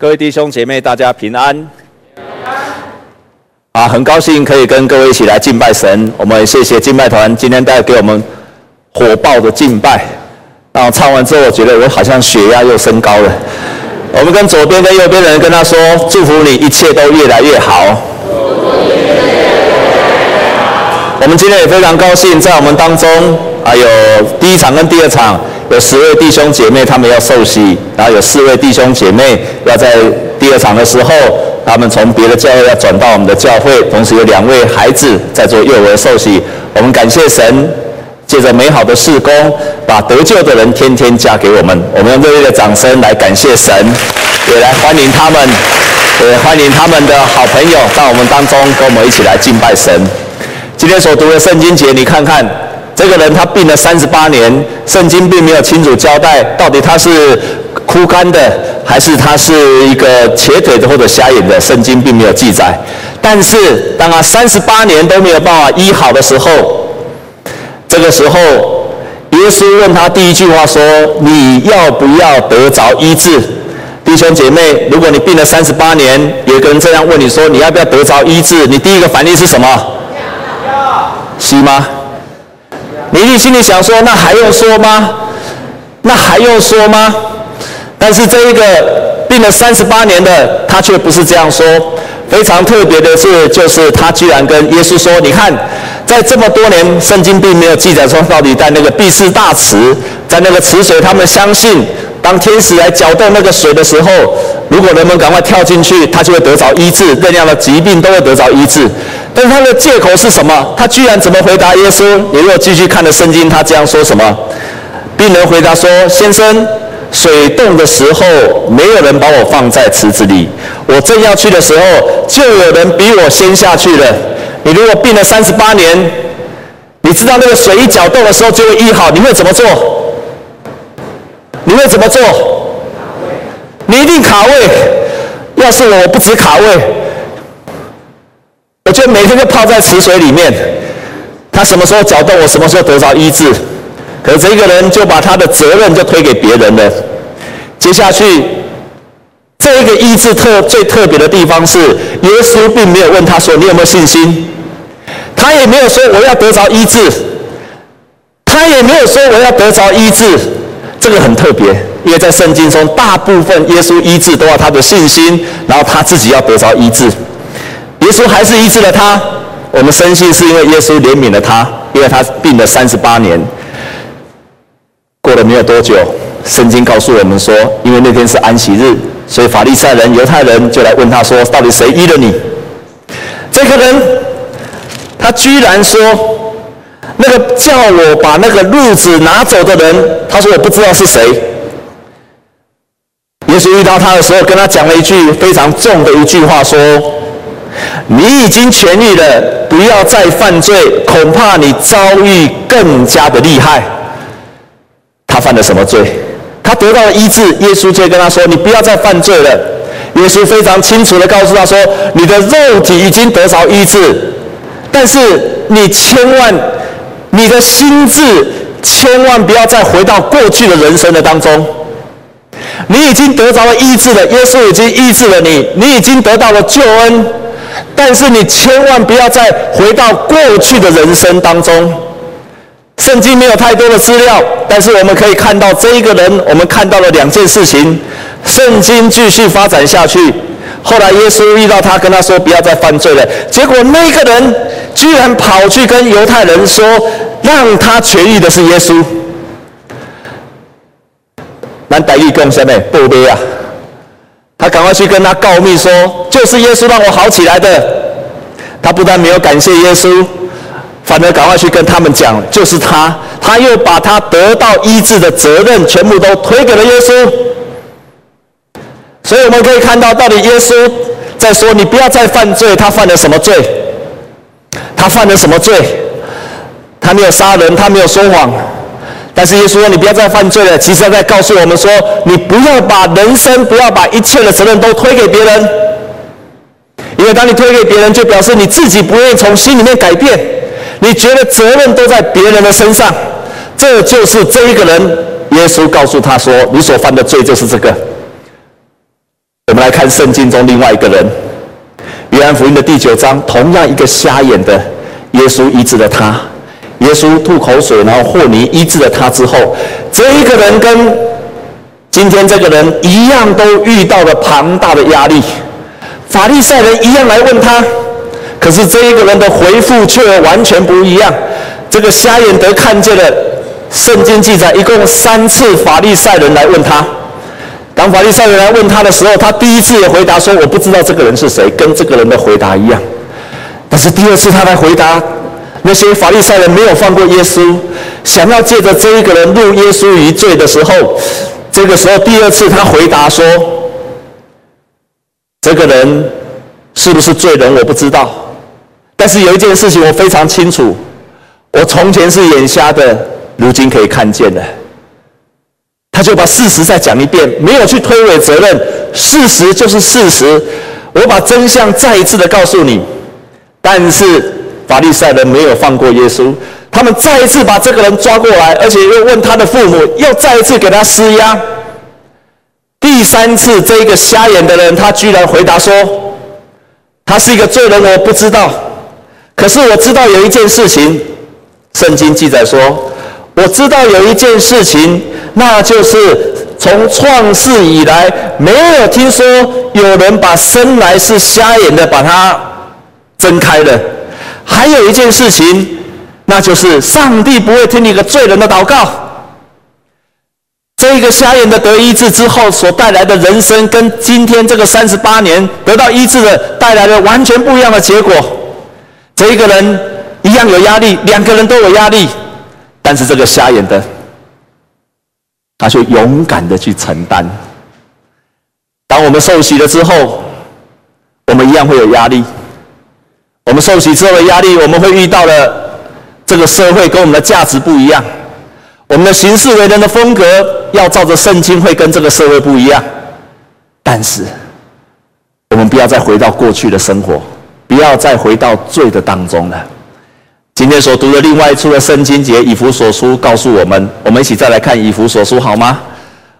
各位弟兄姐妹，大家平安。啊，很高兴可以跟各位一起来敬拜神。我们谢谢敬拜团今天带给我们火爆的敬拜。然后唱完之后，我觉得我好像血压又升高了。我们跟左边跟右边的人跟他说：“祝福你，一切都越来越好。”我们今天也非常高兴，在我们当中啊，有第一场跟第二场。有十位弟兄姐妹，他们要受洗，然后有四位弟兄姐妹要在第二场的时候，他们从别的教会要转到我们的教会，同时有两位孩子在做幼儿受洗。我们感谢神，借着美好的事工，把得救的人天天加给我们。我们用热烈的掌声来感谢神，也来欢迎他们，也欢迎他们的好朋友到我们当中，跟我们一起来敬拜神。今天所读的圣经节，你看看。这个人他病了三十八年，圣经并没有清楚交代到底他是枯干的，还是他是一个瘸腿的或者瞎眼的，圣经并没有记载。但是当他三十八年都没有办法医好的时候，这个时候耶稣问他第一句话说：“你要不要得着医治？”弟兄姐妹，如果你病了三十八年，有个人这样问你说：“你要不要得着医治？”你第一个反应是什么？要。是吗？你一心里想说：“那还用说吗？那还用说吗？”但是这一个病了三十八年的他却不是这样说。非常特别的是，就是他居然跟耶稣说：“你看，在这么多年，圣经并没有记载说到底在那个毕士大池，在那个池水，他们相信。”当天使来搅动那个水的时候，如果人们赶快跳进去，他就会得着医治，任样的疾病都会得着医治。但是他的借口是什么？他居然怎么回答耶稣？你如果继续看了圣经，他这样说什么？病人回答说：“先生，水动的时候，没有人把我放在池子里。我正要去的时候，就有人比我先下去了。你如果病了三十八年，你知道那个水一搅动的时候就会医好，你会怎么做？”你会怎么做？你一定卡位。要是我，不止卡位，我就每天就泡在池水里面。他什么时候搅动，我什么时候得着医治。可是这个人就把他的责任就推给别人了。接下去，这一个医治特最特别的地方是，耶稣并没有问他说，你有没有信心，他也没有说我要得着医治，他也没有说我要得着医治。这个很特别，因为在圣经中，大部分耶稣医治都要他的信心，然后他自己要得着医治。耶稣还是医治了他，我们深信是因为耶稣怜悯了他，因为他病了三十八年。过了没有多久，圣经告诉我们说，因为那天是安息日，所以法利赛人、犹太人就来问他说：“到底谁医了你？”这个人，他居然说。那个叫我把那个褥子拿走的人，他说我不知道是谁。耶稣遇到他的时候，跟他讲了一句非常重的一句话，说：“你已经痊愈了，不要再犯罪，恐怕你遭遇更加的厉害。”他犯了什么罪？他得到了医治。耶稣就跟他说：“你不要再犯罪了。”耶稣非常清楚地告诉他说：“你的肉体已经得着医治，但是你千万。”你的心智千万不要再回到过去的人生的当中。你已经得着了医治了，耶稣已经医治了你，你已经得到了救恩。但是你千万不要再回到过去的人生当中。圣经没有太多的资料，但是我们可以看到这一个人，我们看到了两件事情。圣经继续发展下去。后来耶稣遇到他，跟他说不要再犯罪了。结果那个人居然跑去跟犹太人说，让他痊愈的是耶稣。南大义公下面不悲啊，他赶快去跟他告密说，就是耶稣让我好起来的。他不但没有感谢耶稣，反而赶快去跟他们讲，就是他。他又把他得到医治的责任全部都推给了耶稣。所以我们可以看到，到底耶稣在说：“你不要再犯罪。”他犯了什么罪？他犯了什么罪？他没有杀人，他没有说谎。但是耶稣说：“你不要再犯罪了。”其实他在告诉我们说：“你不要把人生，不要把一切的责任都推给别人。因为当你推给别人，就表示你自己不愿意从心里面改变。你觉得责任都在别人的身上。这就是这一个人。耶稣告诉他说：“你所犯的罪就是这个。”我们来看圣经中另外一个人，约翰福音的第九章，同样一个瞎眼的耶稣医治了他。耶稣吐口水，然后和泥医治了他之后，这一个人跟今天这个人一样，都遇到了庞大的压力。法利赛人一样来问他，可是这一个人的回复却完全不一样。这个瞎眼得看见了，圣经记载一共三次法利赛人来问他。当法利赛人来问他的时候，他第一次也回答说：“我不知道这个人是谁。”跟这个人的回答一样。但是第二次他来回答。那些法利赛人没有放过耶稣，想要借着这一个人入耶稣于罪的时候，这个时候第二次他回答说：“这个人是不是罪人我不知道，但是有一件事情我非常清楚，我从前是眼瞎的，如今可以看见了。”他就把事实再讲一遍，没有去推诿责任，事实就是事实，我把真相再一次的告诉你，但是。法利赛人没有放过耶稣，他们再一次把这个人抓过来，而且又问他的父母，又再一次给他施压。第三次，这一个瞎眼的人，他居然回答说：“他是一个罪人，我不知道。可是我知道有一件事情，圣经记载说，我知道有一件事情，那就是从创世以来，没有听说有人把生来是瞎眼的把它睁开了。”还有一件事情，那就是上帝不会听一个罪人的祷告。这个瞎眼的得医治之后所带来的人生，跟今天这个三十八年得到医治的带来的完全不一样的结果。这一个人一样有压力，两个人都有压力，但是这个瞎眼的，他却勇敢的去承担。当我们受洗了之后，我们一样会有压力。我们受洗之后的压力，我们会遇到了这个社会跟我们的价值不一样，我们的行事为人的风格要照着圣经，会跟这个社会不一样。但是，我们不要再回到过去的生活，不要再回到罪的当中了。今天所读的另外一处的圣经节，以弗所书告诉我们，我们一起再来看以弗所书好吗？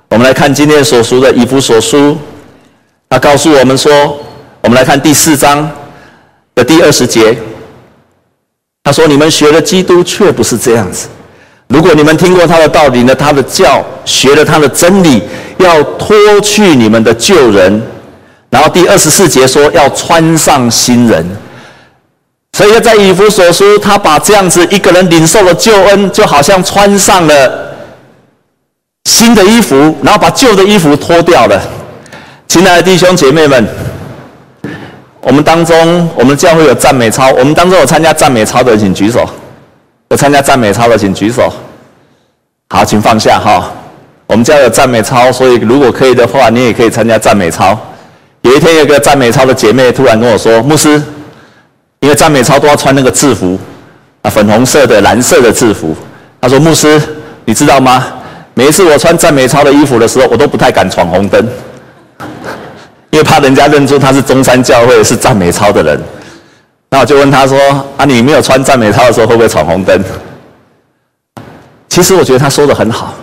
我们来看今天所读的以弗所书，他告诉我们说，我们来看第四章。的第二十节，他说：“你们学了基督，却不是这样子。如果你们听过他的道理呢，他的教，学了他的真理，要脱去你们的旧人。然后第二十四节说，要穿上新人。所以在以弗所书，他把这样子一个人领受了救恩，就好像穿上了新的衣服，然后把旧的衣服脱掉了。亲爱的弟兄姐妹们。”我们当中，我们教会有赞美操。我们当中有参加赞美操的，请举手。有参加赞美操的，请举手。好，请放下哈。我们教会有赞美操，所以如果可以的话，你也可以参加赞美操。有一天，有个赞美操的姐妹突然跟我说：“牧师，因为赞美操都要穿那个制服啊，粉红色的、蓝色的制服。”他说：“牧师，你知道吗？每一次我穿赞美操的衣服的时候，我都不太敢闯红灯。”因为怕人家认出他是中山教会是赞美操的人，那我就问他说：“啊，你没有穿赞美操的时候会不会闯红灯？”其实我觉得他说的很好，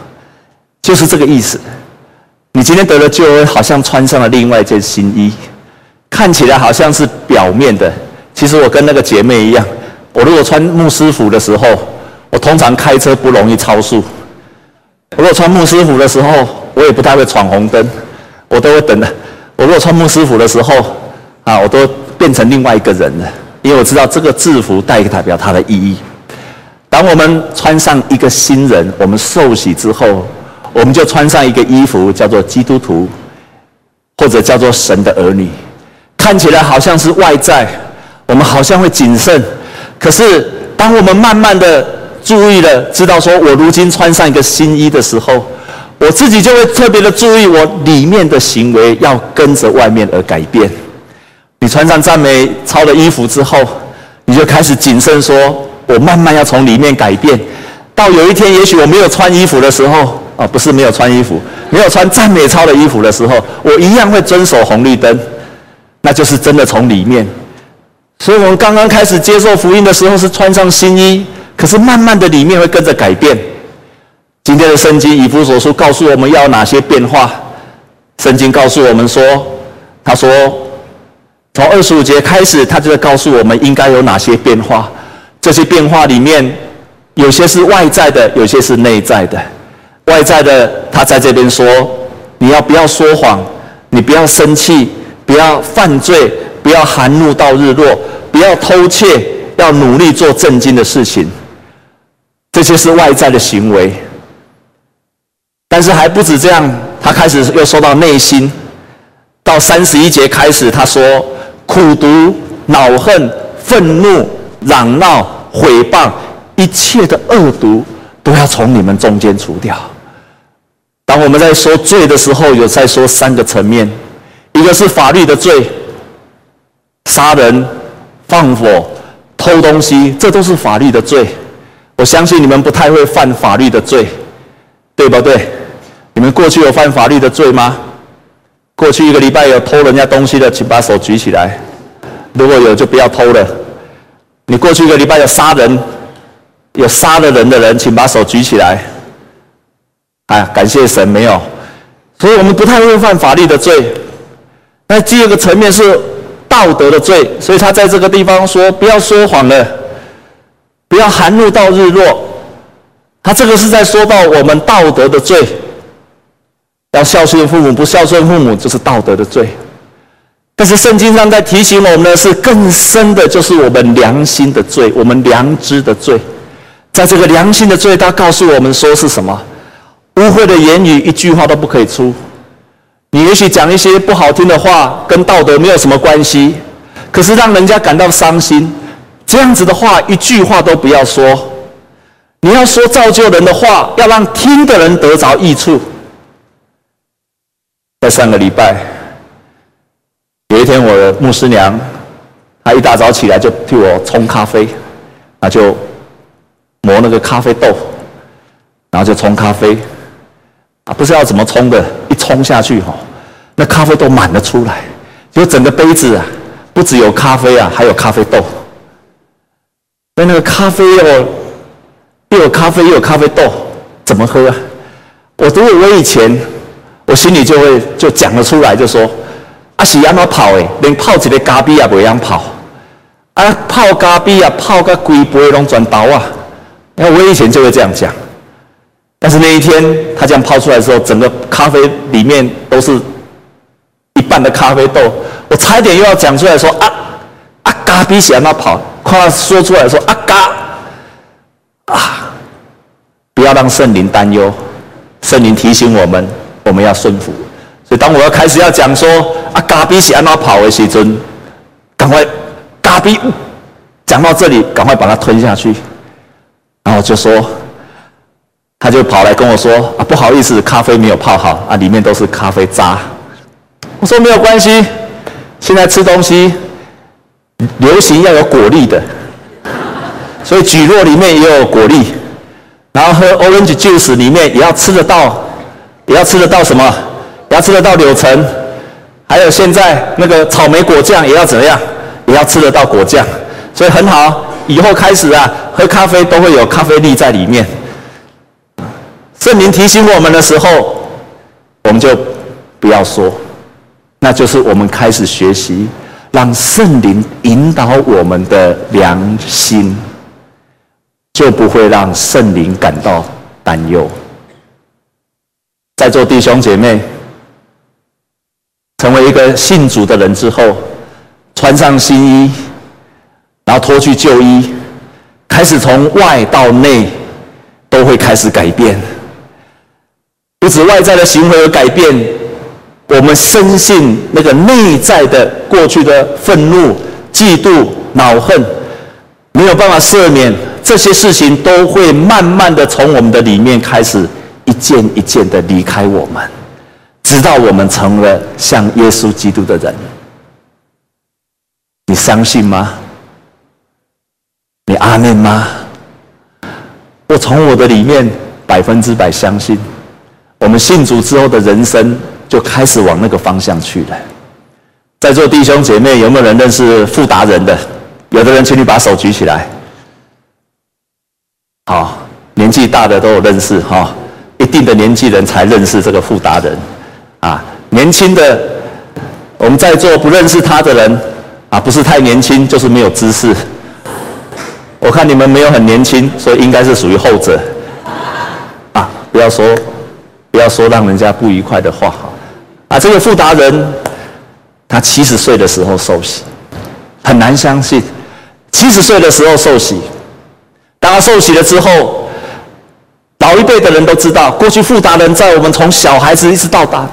就是这个意思。你今天得了救恩，好像穿上了另外一件新衣，看起来好像是表面的。其实我跟那个姐妹一样，我如果穿牧师服的时候，我通常开车不容易超速；我如果穿牧师服的时候，我也不太会闯红灯，我都会等的。我如果穿牧师服的时候，啊，我都变成另外一个人了，因为我知道这个制服代表它的意义。当我们穿上一个新人，我们受洗之后，我们就穿上一个衣服，叫做基督徒，或者叫做神的儿女。看起来好像是外在，我们好像会谨慎，可是当我们慢慢的注意了，知道说我如今穿上一个新衣的时候。我自己就会特别的注意，我里面的行为要跟着外面而改变。你穿上赞美操的衣服之后，你就开始谨慎说，我慢慢要从里面改变。到有一天，也许我没有穿衣服的时候，啊，不是没有穿衣服，没有穿赞美操的衣服的时候，我一样会遵守红绿灯。那就是真的从里面。所以我们刚刚开始接受福音的时候是穿上新衣，可是慢慢的里面会跟着改变。今天的圣经以弗所书告诉我们要哪些变化？圣经告诉我们说，他说，从二十五节开始，他就在告诉我们应该有哪些变化。这些变化里面，有些是外在的，有些是内在的。外在的，他在这边说，你要不要说谎？你不要生气，不要犯罪，不要含怒到日落，不要偷窃，要努力做正经的事情。这些是外在的行为。但是还不止这样，他开始又说到内心。到三十一节开始，他说：苦毒、恼恨、愤怒、嚷闹、毁谤，一切的恶毒都要从你们中间除掉。当我们在说罪的时候，有在说三个层面：一个是法律的罪，杀人、放火、偷东西，这都是法律的罪。我相信你们不太会犯法律的罪，对不对？你们过去有犯法律的罪吗？过去一个礼拜有偷人家东西的，请把手举起来。如果有，就不要偷了。你过去一个礼拜有杀人、有杀了人的人，请把手举起来。哎，感谢神，没有。所以我们不太会犯法律的罪。那第二个层面是道德的罪，所以他在这个地方说不要说谎了，不要含怒到日落。他这个是在说到我们道德的罪。要孝顺父母，不孝顺父母就是道德的罪。但是圣经上在提醒我们的是更深的，就是我们良心的罪，我们良知的罪。在这个良心的罪，他告诉我们说是什么？污秽的言语一句话都不可以出。你也许讲一些不好听的话，跟道德没有什么关系，可是让人家感到伤心，这样子的话一句话都不要说。你要说造就人的话，要让听的人得着益处。在上个礼拜，有一天，我的牧师娘，她一大早起来就替我冲咖啡，那就磨那个咖啡豆，然后就冲咖啡，啊，不知道怎么冲的，一冲下去哈，那咖啡豆满了出来，就整个杯子啊，不只有咖啡啊，还有咖啡豆，那那个咖啡又又有咖啡又有咖啡豆，怎么喝啊？我都我以前。我心里就会就讲了出来，就说：“啊，是安怎泡诶？连泡一个咖啡也不一样泡，啊，泡咖啡啊，泡个规杯拢转倒啊！”然后我以前就会这样讲，但是那一天他这样泡出来的时候，整个咖啡里面都是半的咖啡豆，我差一点又要讲出来说：“啊啊，咖啡是安怎泡？”快说出来说：“啊咖啊！”不要让圣灵担忧，圣灵提醒我们。我们要顺服，所以当我要开始要讲说啊，咖啡是安怎跑的时尊，赶快咖啡讲到这里，赶快把它吞下去，然后就说，他就跑来跟我说啊，不好意思，咖啡没有泡好啊，里面都是咖啡渣。我说没有关系，现在吃东西流行要有果粒的，所以蒟蒻里面也有果粒，然后喝 orange juice 里面也要吃得到。也要吃得到什么？也要吃得到柳橙，还有现在那个草莓果酱也要怎么样？也要吃得到果酱，所以很好。以后开始啊，喝咖啡都会有咖啡粒在里面。圣灵提醒我们的时候，我们就不要说，那就是我们开始学习，让圣灵引导我们的良心，就不会让圣灵感到担忧。在座弟兄姐妹，成为一个信主的人之后，穿上新衣，然后脱去旧衣，开始从外到内都会开始改变。不止外在的行为而改变，我们深信那个内在的过去的愤怒、嫉妒、恼恨，没有办法赦免，这些事情都会慢慢的从我们的里面开始。一件一件的离开我们，直到我们成了像耶稣基督的人。你相信吗？你阿们吗？我从我的里面百分之百相信，我们信主之后的人生就开始往那个方向去了。在座弟兄姐妹，有没有人认识富达人的？有的人，请你把手举起来。好，年纪大的都有认识哈。一定的年纪人才认识这个富达人，啊，年轻的我们在座不认识他的人啊，不是太年轻，就是没有知识。我看你们没有很年轻，所以应该是属于后者。啊，不要说，不要说让人家不愉快的话。啊，这个傅达人，他七十岁的时候受洗，很难相信，七十岁的时候受洗。当他受洗了之后，老一辈的人都知道，过去傅达人在我们从小孩子一直到大。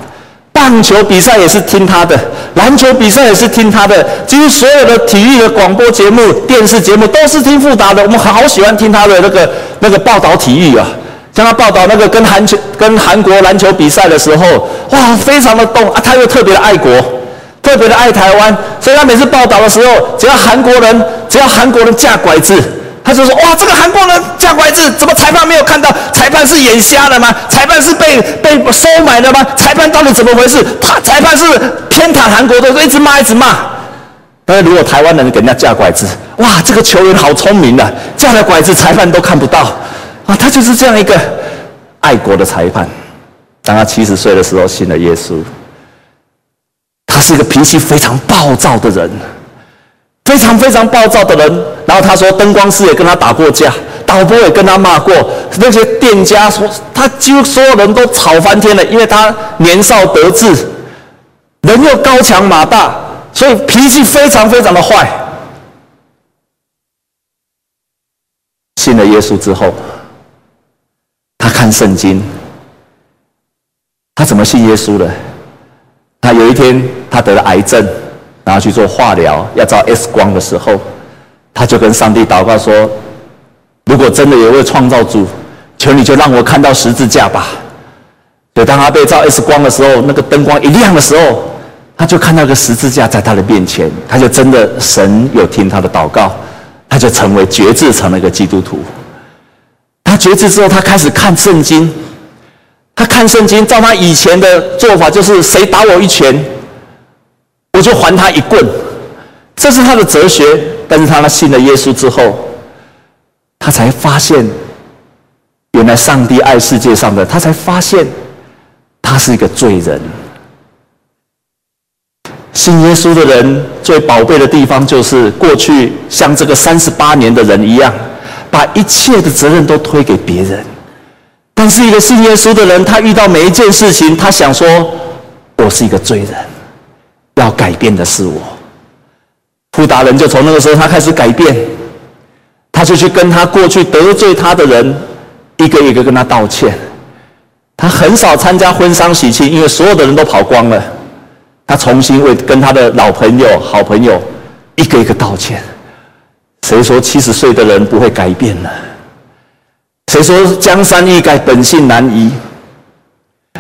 棒球比赛也是听他的，篮球比赛也是听他的，几乎所有的体育的广播节目、电视节目都是听傅达的。我们好喜欢听他的那个那个报道体育啊，像他报道那个跟韩球、跟韩国篮球比赛的时候，哇，非常的动啊！他又特别的爱国，特别的爱台湾，所以他每次报道的时候，只要韩国人，只要韩国人架拐子。他就说：“哇，这个韩国人架拐子，怎么裁判没有看到？裁判是眼瞎了吗？裁判是被被收买了吗？裁判到底怎么回事？他裁判是偏袒韩国的，一直骂一直骂。但是如果台湾人给人家架拐子，哇，这个球员好聪明的，架了拐子，裁判都看不到他就是这样一个爱国的裁判。当他七十岁的时候信了耶稣，他是一个脾气非常暴躁的人。”非常非常暴躁的人，然后他说，灯光师也跟他打过架，导播也跟他骂过，那些店家说他几乎所有人都吵翻天了，因为他年少得志，人又高强马大，所以脾气非常非常的坏。信了耶稣之后，他看圣经，他怎么信耶稣的？他有一天他得了癌症。然后去做化疗，要照 X 光的时候，他就跟上帝祷告说：“如果真的有位创造主，求你就让我看到十字架吧。”所以当他被照 X 光的时候，那个灯光一亮的时候，他就看到个十字架在他的面前，他就真的神有听他的祷告，他就成为决志成了一个基督徒。他决志之后，他开始看圣经，他看圣经，照他以前的做法，就是谁打我一拳。我就还他一棍，这是他的哲学。但是他信了耶稣之后，他才发现，原来上帝爱世界上的，他才发现他是一个罪人。信耶稣的人最宝贝的地方，就是过去像这个三十八年的人一样，把一切的责任都推给别人。但是一个信耶稣的人，他遇到每一件事情，他想说：“我是一个罪人。”要改变的是我，傅达人就从那个时候他开始改变，他就去跟他过去得罪他的人一个一个跟他道歉，他很少参加婚丧喜庆，因为所有的人都跑光了，他重新为跟他的老朋友、好朋友一个一个道歉。谁说七十岁的人不会改变呢？谁说江山易改，本性难移？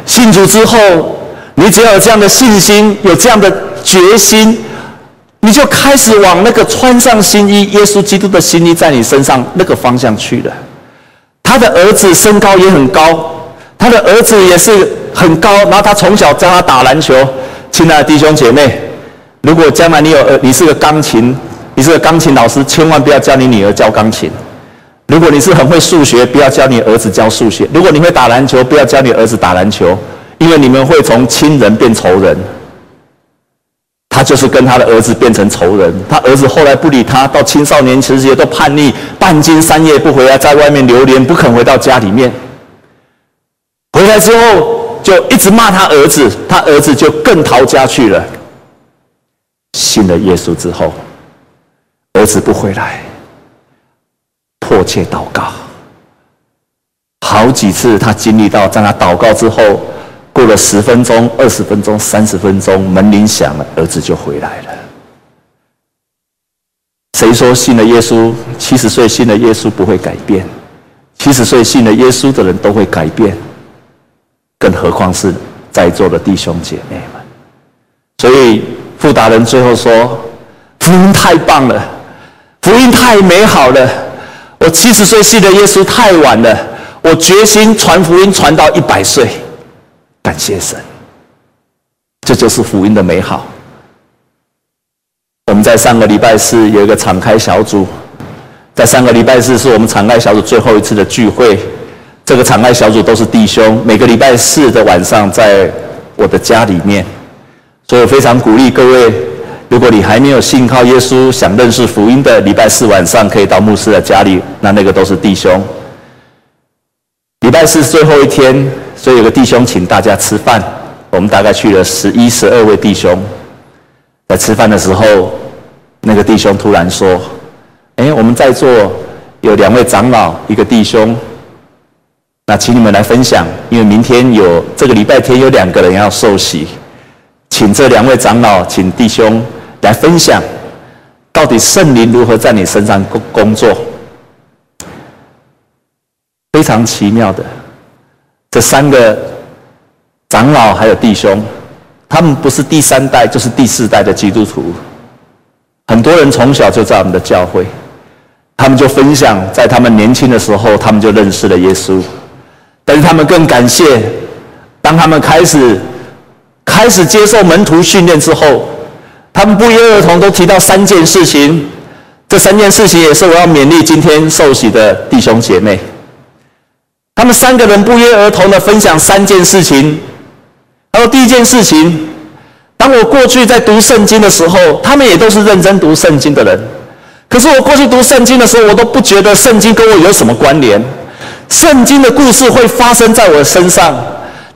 信主之后。你只要有这样的信心，有这样的决心，你就开始往那个穿上新衣，耶稣基督的新衣在你身上那个方向去了。他的儿子身高也很高，他的儿子也是很高，然后他从小教他打篮球。亲爱的弟兄姐妹，如果将来你有，你是个钢琴，你是个钢琴老师，千万不要教你女儿教钢琴。如果你是很会数学，不要教你儿子教数学。如果你会打篮球，不要教你儿子打篮球。因为你们会从亲人变仇人，他就是跟他的儿子变成仇人。他儿子后来不理他，到青少年时期都叛逆，半更三夜不回来，在外面流连，不肯回到家里面。回来之后就一直骂他儿子，他儿子就更逃家去了。信了耶稣之后，儿子不回来，迫切祷告，好几次他经历到，在他祷告之后。过了十分钟、二十分钟、三十分钟，门铃响了，儿子就回来了。谁说信了耶稣，七十岁信了耶稣不会改变？七十岁信了耶稣的人都会改变，更何况是在座的弟兄姐妹们。所以傅达人最后说：“福音太棒了，福音太美好了。我七十岁信的耶稣太晚了，我决心传福音传到一百岁。”感谢神，这就是福音的美好。我们在上个礼拜四有一个敞开小组，在上个礼拜四是我们敞开小组最后一次的聚会。这个敞开小组都是弟兄，每个礼拜四的晚上在我的家里面。所以我非常鼓励各位，如果你还没有信靠耶稣，想认识福音的，礼拜四晚上可以到牧师的家里，那那个都是弟兄。礼拜四最后一天，所以有个弟兄请大家吃饭，我们大概去了十一、十二位弟兄，在吃饭的时候，那个弟兄突然说：“哎，我们在座有两位长老，一个弟兄，那请你们来分享，因为明天有这个礼拜天有两个人要受洗。”请这两位长老，请弟兄来分享，到底圣灵如何在你身上工工作？非常奇妙的，这三个长老还有弟兄，他们不是第三代就是第四代的基督徒。很多人从小就在我们的教会，他们就分享，在他们年轻的时候，他们就认识了耶稣。但是他们更感谢，当他们开始。开始接受门徒训练之后，他们不约而同都提到三件事情。这三件事情也是我要勉励今天受洗的弟兄姐妹。他们三个人不约而同的分享三件事情。他说：“第一件事情，当我过去在读圣经的时候，他们也都是认真读圣经的人。可是我过去读圣经的时候，我都不觉得圣经跟我有什么关联。圣经的故事会发生在我身上。”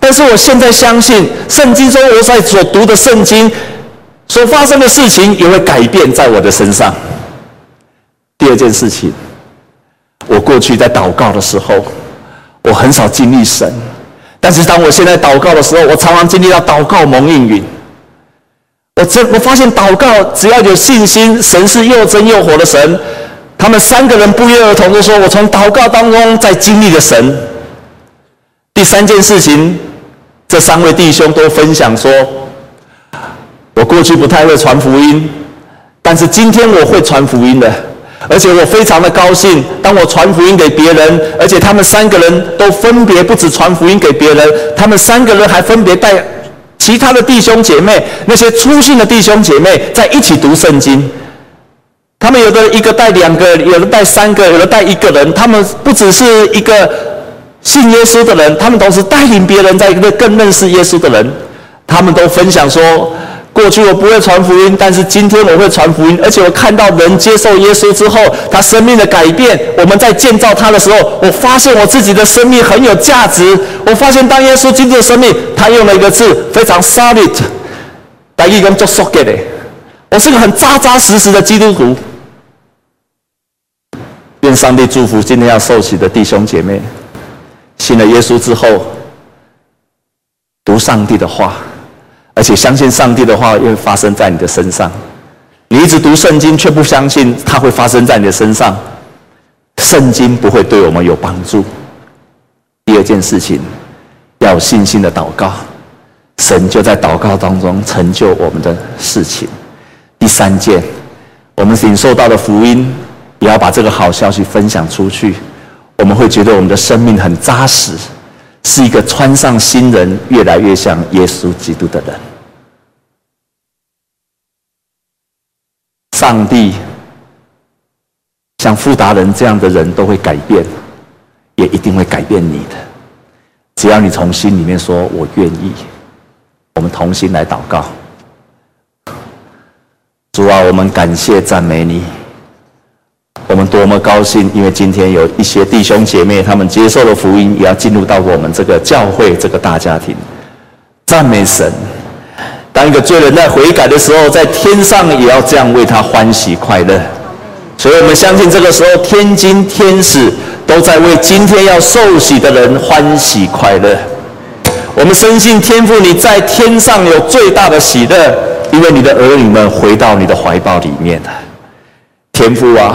但是我现在相信，圣经中我在所读的圣经所发生的事情，也会改变在我的身上。第二件事情，我过去在祷告的时候，我很少经历神，但是当我现在祷告的时候，我常常经历到祷告蒙应允。我这我发现祷告只要有信心，神是又真又活的神。他们三个人不约而同地说：“我从祷告当中在经历了神。”第三件事情。这三位弟兄都分享说：“过去不太会传福音，但是今天我会传福音的，而且我非常的高兴。当我传福音给别人，而且他们三个人都分别不止传福音给别人，他们三个人还分别带其他的弟兄姐妹，那些粗信的弟兄姐妹在一起读圣经。他们有的一个带两个，有的带三个，有的带一个人。他们不只是一个。”信耶稣的人，他们都是带领别人在一个更认识耶稣的人。他们都分享说：过去我不会传福音，但是今天我会传福音，而且我看到人接受耶稣之后，他生命的改变。我们在建造他的时候，我发现我自己的生命很有价值。我发现当耶稣今天的生命，他用了一个字非常 solid，大义工作说给的。我是个很扎扎实实的基督徒。愿上帝祝福今天要受洗的弟兄姐妹。信了耶稣之后，读上帝的话，而且相信上帝的话又会发生在你的身上。你一直读圣经，却不相信它会发生在你的身上，圣经不会对我们有帮助。第二件事情，要有信心的祷告，神就在祷告当中成就我们的事情。第三件，我们领受到的福音，也要把这个好消息分享出去。我们会觉得我们的生命很扎实，是一个穿上新人、越来越像耶稣基督的人。上帝像富达人这样的人都会改变，也一定会改变你的。只要你从心里面说“我愿意”，我们同心来祷告。主啊，我们感谢赞美你。我们多么高兴，因为今天有一些弟兄姐妹，他们接受了福音，也要进入到我们这个教会这个大家庭。赞美神！当一个罪人在悔改的时候，在天上也要这样为他欢喜快乐。所以我们相信，这个时候天经天使都在为今天要受洗的人欢喜快乐。我们深信天父你在天上有最大的喜乐，因为你的儿女们回到你的怀抱里面了。天父啊！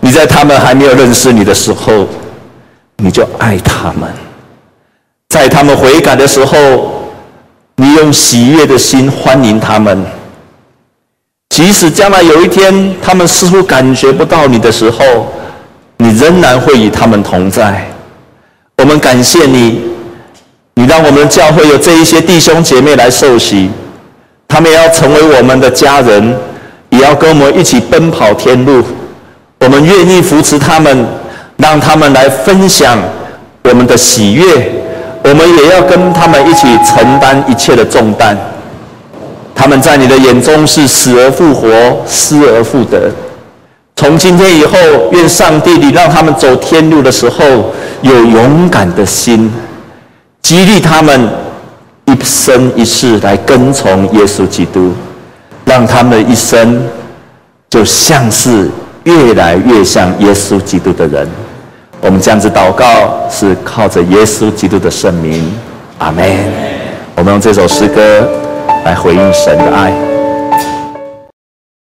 你在他们还没有认识你的时候，你就爱他们；在他们悔改的时候，你用喜悦的心欢迎他们。即使将来有一天他们似乎感觉不到你的时候，你仍然会与他们同在。我们感谢你，你让我们教会有这一些弟兄姐妹来受洗，他们也要成为我们的家人，也要跟我们一起奔跑天路。我们愿意扶持他们，让他们来分享我们的喜悦。我们也要跟他们一起承担一切的重担。他们在你的眼中是死而复活、失而复得。从今天以后，愿上帝你让他们走天路的时候有勇敢的心，激励他们一生一世来跟从耶稣基督，让他们的一生就像是越来越像耶稣基督的人。我们这样子祷告，是靠着耶稣基督的圣名，阿门。我们用这首诗歌来回应神的爱。